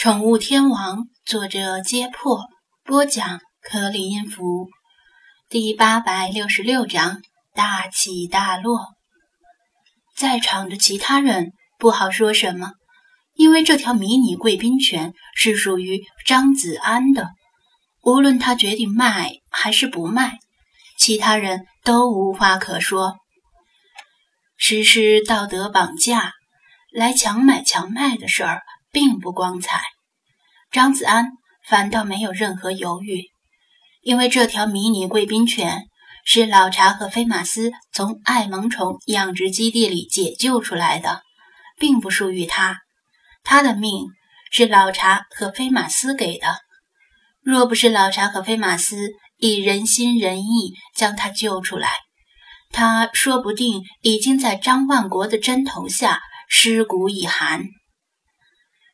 宠物天王，作者：揭破，播讲：颗粒音符，第八百六十六章：大起大落。在场的其他人不好说什么，因为这条迷你贵宾犬是属于张子安的，无论他决定卖还是不卖，其他人都无话可说。实施道德绑架，来强买强卖的事儿。并不光彩，张子安反倒没有任何犹豫，因为这条迷你贵宾犬是老查和菲马斯从爱萌宠养殖基地里解救出来的，并不属于他。他的命是老查和菲马斯给的，若不是老查和菲马斯以仁心仁义将他救出来，他说不定已经在张万国的针头下尸骨已寒。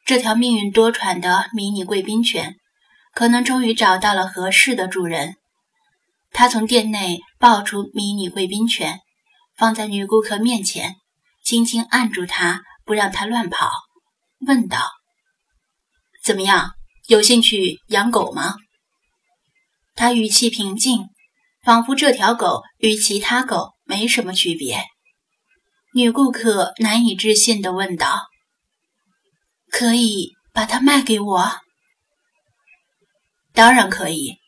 这条命运多舛的迷你贵宾犬，可能终于找到了合适的主人。他从店内抱出迷你贵宾犬，放在女顾客面前，轻轻按住它，不让它乱跑，问道：“怎么样？有兴趣养狗吗？”他语气平静，仿佛这条狗与其他狗没什么区别。女顾客难以置信地问道。可以把它卖给我？当然可以，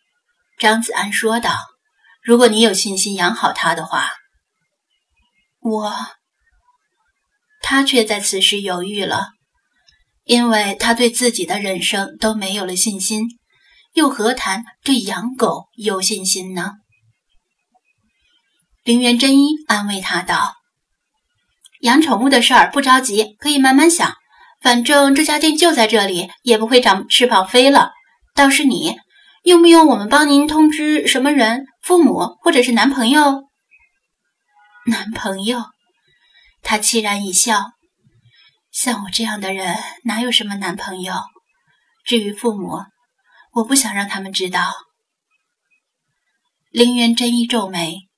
张子安说道。如果你有信心养好它的话，我……他却在此时犹豫了，因为他对自己的人生都没有了信心，又何谈对养狗有信心呢？林园真一安慰他道：“养宠物的事儿不着急，可以慢慢想。”反正这家店就在这里，也不会长翅膀飞了。倒是你，用不用我们帮您通知什么人？父母或者是男朋友？男朋友？他凄然一笑。像我这样的人，哪有什么男朋友？至于父母，我不想让他们知道。林元真一皱眉，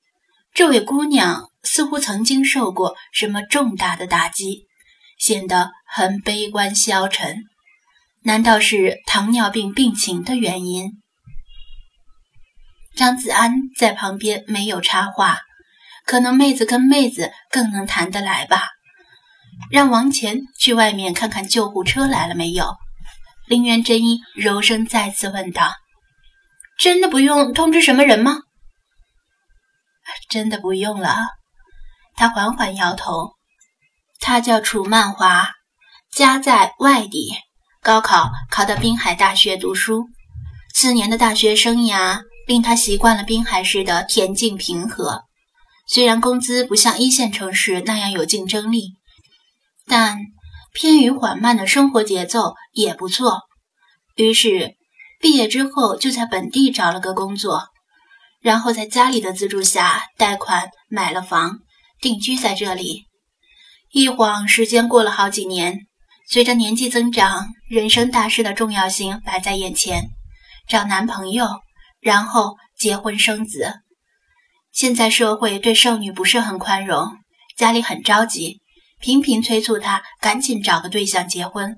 这位姑娘似乎曾经受过什么重大的打击。显得很悲观消沉，难道是糖尿病病情的原因？张子安在旁边没有插话，可能妹子跟妹子更能谈得来吧。让王乾去外面看看救护车来了没有。林元真一柔声再次问道：“真的不用通知什么人吗？”真的不用了。他缓缓摇头。他叫楚曼华，家在外地，高考考到滨海大学读书。四年的大学生涯令他习惯了滨海市的恬静平和。虽然工资不像一线城市那样有竞争力，但偏于缓慢的生活节奏也不错。于是毕业之后就在本地找了个工作，然后在家里的资助下贷款买了房，定居在这里。一晃时间过了好几年，随着年纪增长，人生大事的重要性摆在眼前，找男朋友，然后结婚生子。现在社会对剩女不是很宽容，家里很着急，频频催促她赶紧找个对象结婚。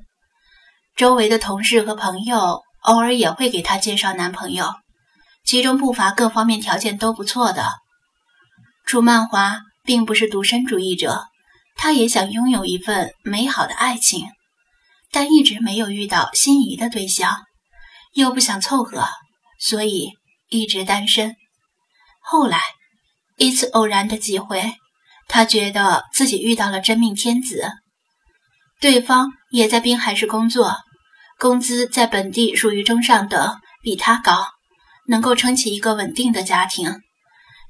周围的同事和朋友偶尔也会给她介绍男朋友，其中不乏各方面条件都不错的。楚曼华并不是独身主义者。他也想拥有一份美好的爱情，但一直没有遇到心仪的对象，又不想凑合，所以一直单身。后来一次偶然的机会，他觉得自己遇到了真命天子，对方也在滨海市工作，工资在本地属于中上等，比他高，能够撑起一个稳定的家庭。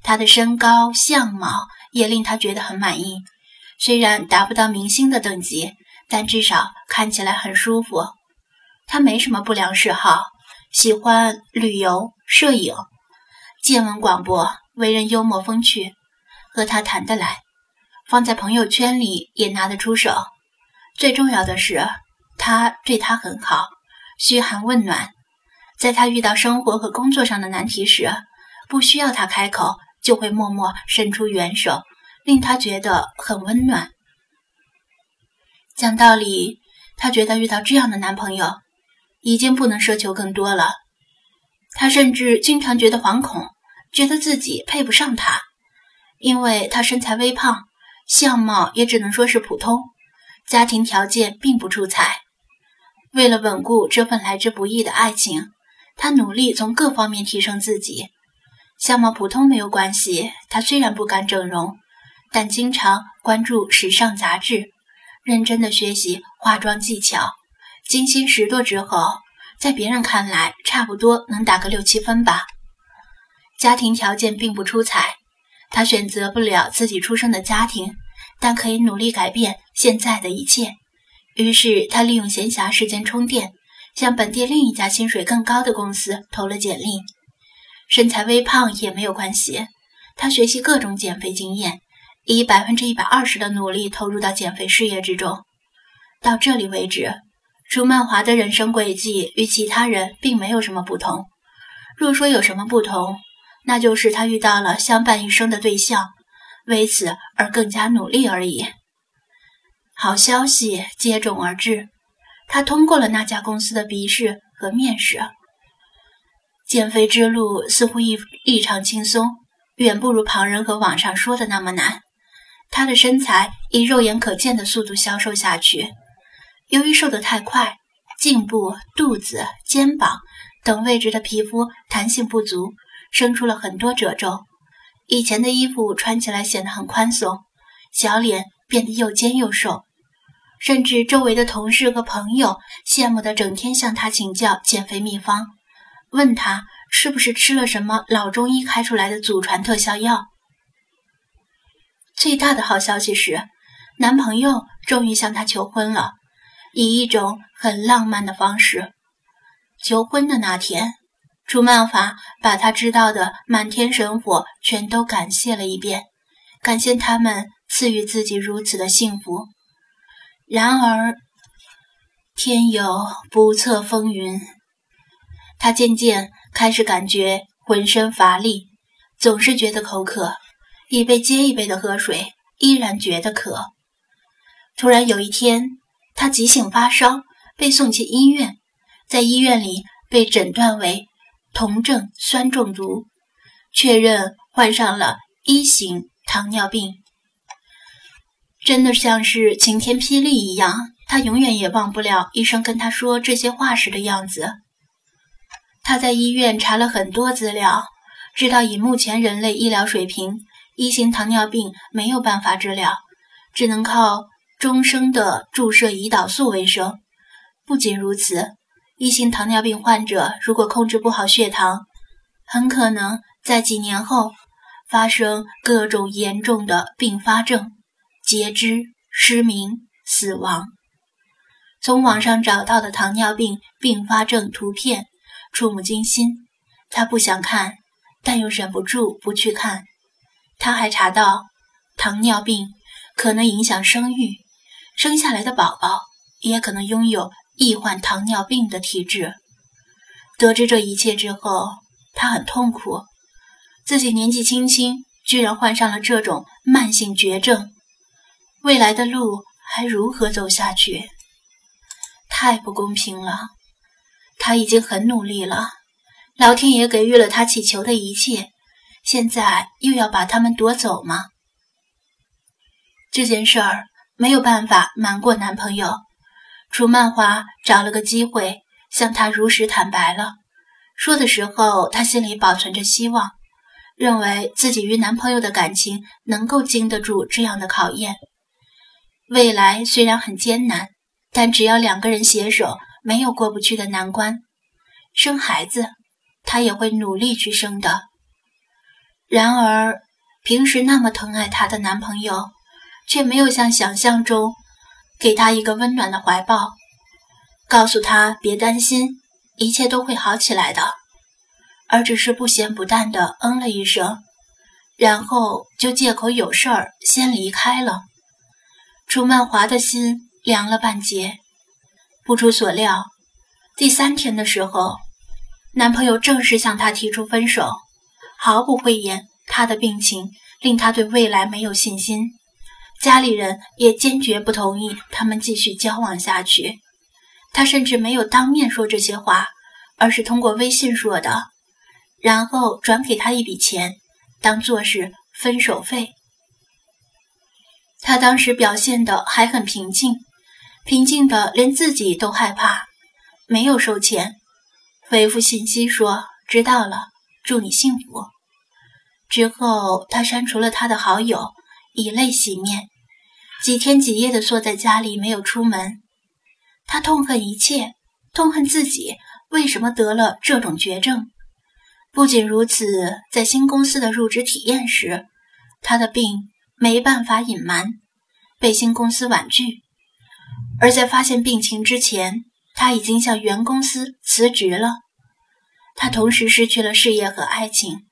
他的身高、相貌也令他觉得很满意。虽然达不到明星的等级，但至少看起来很舒服。他没什么不良嗜好，喜欢旅游、摄影、见闻广博，为人幽默风趣，和他谈得来，放在朋友圈里也拿得出手。最重要的是，他对他很好，嘘寒问暖。在他遇到生活和工作上的难题时，不需要他开口，就会默默伸出援手。令他觉得很温暖。讲道理，他觉得遇到这样的男朋友，已经不能奢求更多了。他甚至经常觉得惶恐，觉得自己配不上他，因为他身材微胖，相貌也只能说是普通，家庭条件并不出彩。为了稳固这份来之不易的爱情，他努力从各方面提升自己。相貌普通没有关系，他虽然不敢整容，但经常关注时尚杂志，认真的学习化妆技巧，精心拾掇之后。在别人看来，差不多能打个六七分吧。家庭条件并不出彩，他选择不了自己出生的家庭，但可以努力改变现在的一切。于是，他利用闲暇时间充电，向本地另一家薪水更高的公司投了简历。身材微胖也没有关系，他学习各种减肥经验，以百分之一百二十的努力投入到减肥事业之中。到这里为止。朱曼华的人生轨迹与其他人并没有什么不同。若说有什么不同，那就是他遇到了相伴一生的对象，为此而更加努力而已。好消息接踵而至，他通过了那家公司的笔试和面试。减肥之路似乎异异常轻松，远不如旁人和网上说的那么难。他的身材以肉眼可见的速度消瘦下去。由于瘦得太快，颈部、肚子、肩膀等位置的皮肤弹性不足，生出了很多褶皱。以前的衣服穿起来显得很宽松，小脸变得又尖又瘦，甚至周围的同事和朋友羡慕的整天向他请教减肥秘方，问他是不是吃了什么老中医开出来的祖传特效药。最大的好消息是，男朋友终于向她求婚了。以一种很浪漫的方式求婚的那天，朱曼华把他知道的满天神火全都感谢了一遍，感谢他们赐予自己如此的幸福。然而，天有不测风云，他渐渐开始感觉浑身乏力，总是觉得口渴，一杯接一杯的喝水，依然觉得渴。突然有一天。他急性发烧，被送进医院，在医院里被诊断为酮症酸中毒，确认患上了一型糖尿病。真的像是晴天霹雳一样，他永远也忘不了医生跟他说这些话时的样子。他在医院查了很多资料，知道以目前人类医疗水平，一型糖尿病没有办法治疗，只能靠。终生的注射胰岛素为生。不仅如此，一型糖尿病患者如果控制不好血糖，很可能在几年后发生各种严重的并发症，截肢、失明、死亡。从网上找到的糖尿病并发症图片触目惊心，他不想看，但又忍不住不去看。他还查到，糖尿病可能影响生育。生下来的宝宝也可能拥有易患糖尿病的体质。得知这一切之后，他很痛苦，自己年纪轻轻居然患上了这种慢性绝症，未来的路还如何走下去？太不公平了！他已经很努力了，老天爷给予了他祈求的一切，现在又要把他们夺走吗？这件事儿。没有办法瞒过男朋友，楚曼华找了个机会向他如实坦白了。说的时候，他心里保存着希望，认为自己与男朋友的感情能够经得住这样的考验。未来虽然很艰难，但只要两个人携手，没有过不去的难关。生孩子，他也会努力去生的。然而，平时那么疼爱她的男朋友。却没有像想象中给她一个温暖的怀抱，告诉她别担心，一切都会好起来的，而只是不咸不淡的嗯了一声，然后就借口有事儿先离开了。楚曼华的心凉了半截。不出所料，第三天的时候，男朋友正式向她提出分手，毫不讳言，他的病情令他对未来没有信心。家里人也坚决不同意他们继续交往下去。他甚至没有当面说这些话，而是通过微信说的，然后转给他一笔钱，当做是分手费。他当时表现的还很平静，平静的连自己都害怕，没有收钱，回复信息说知道了，祝你幸福。之后他删除了他的好友，以泪洗面，几天几夜的缩在家里没有出门。他痛恨一切，痛恨自己为什么得了这种绝症。不仅如此，在新公司的入职体验时，他的病没办法隐瞒，被新公司婉拒；而在发现病情之前，他已经向原公司辞职了。他同时失去了事业和爱情，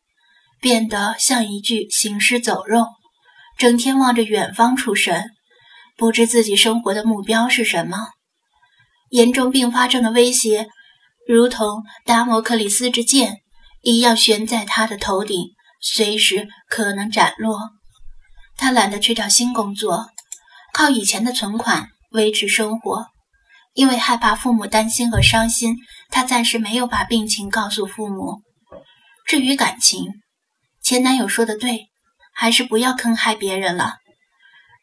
变得像一具行尸走肉，整天望着远方出神，不知自己生活的目标是什么。严重并发症的威胁，如同达摩克里斯之剑一样悬在他的头顶，随时可能斩落。他懒得去找新工作，靠以前的存款维持生活。因为害怕父母担心和伤心，他暂时没有把病情告诉父母。至于感情，前男友说的对，还是不要坑害别人了。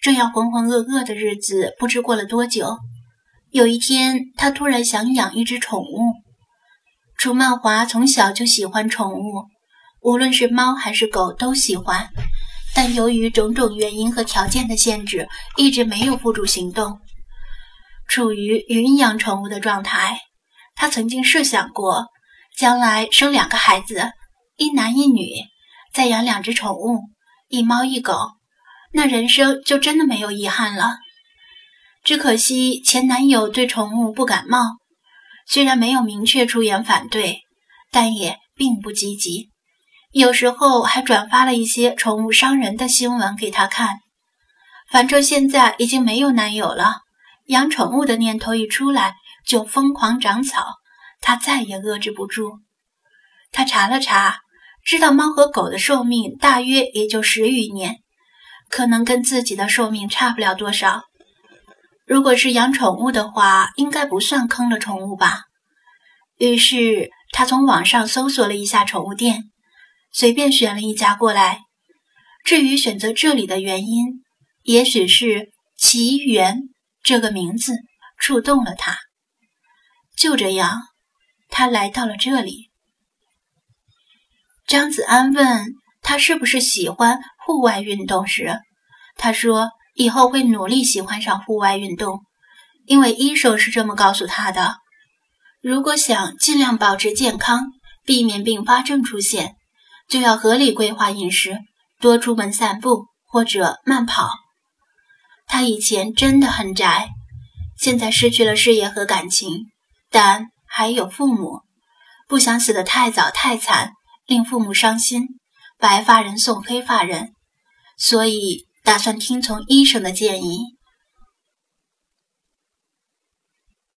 这样浑浑噩噩的日子，不知过了多久。有一天，他突然想养一只宠物。楚曼华从小就喜欢宠物，无论是猫还是狗都喜欢，但由于种种原因和条件的限制，一直没有付诸行动。处于云养宠物的状态，他曾经设想过，将来生两个孩子，一男一女，再养两只宠物，一猫一狗，那人生就真的没有遗憾了。只可惜前男友对宠物不感冒，虽然没有明确出言反对，但也并不积极。有时候还转发了一些宠物伤人的新闻给他看。反正现在已经没有男友了，养宠物的念头一出来就疯狂长草，他再也遏制不住。他查了查，知道猫和狗的寿命大约也就十余年，可能跟自己的寿命差不了多少。如果是养宠物的话，应该不算坑了宠物吧。于是他从网上搜索了一下宠物店，随便选了一家过来。至于选择这里的原因，也许是“奇缘”这个名字触动了他。就这样，他来到了这里。张子安问他是不是喜欢户外运动时，他说。以后会努力喜欢上户外运动，因为医生是这么告诉他的。如果想尽量保持健康，避免并发症出现，就要合理规划饮食，多出门散步或者慢跑。他以前真的很宅，现在失去了事业和感情，但还有父母，不想死得太早太惨，令父母伤心，白发人送黑发人，所以。打算听从医生的建议。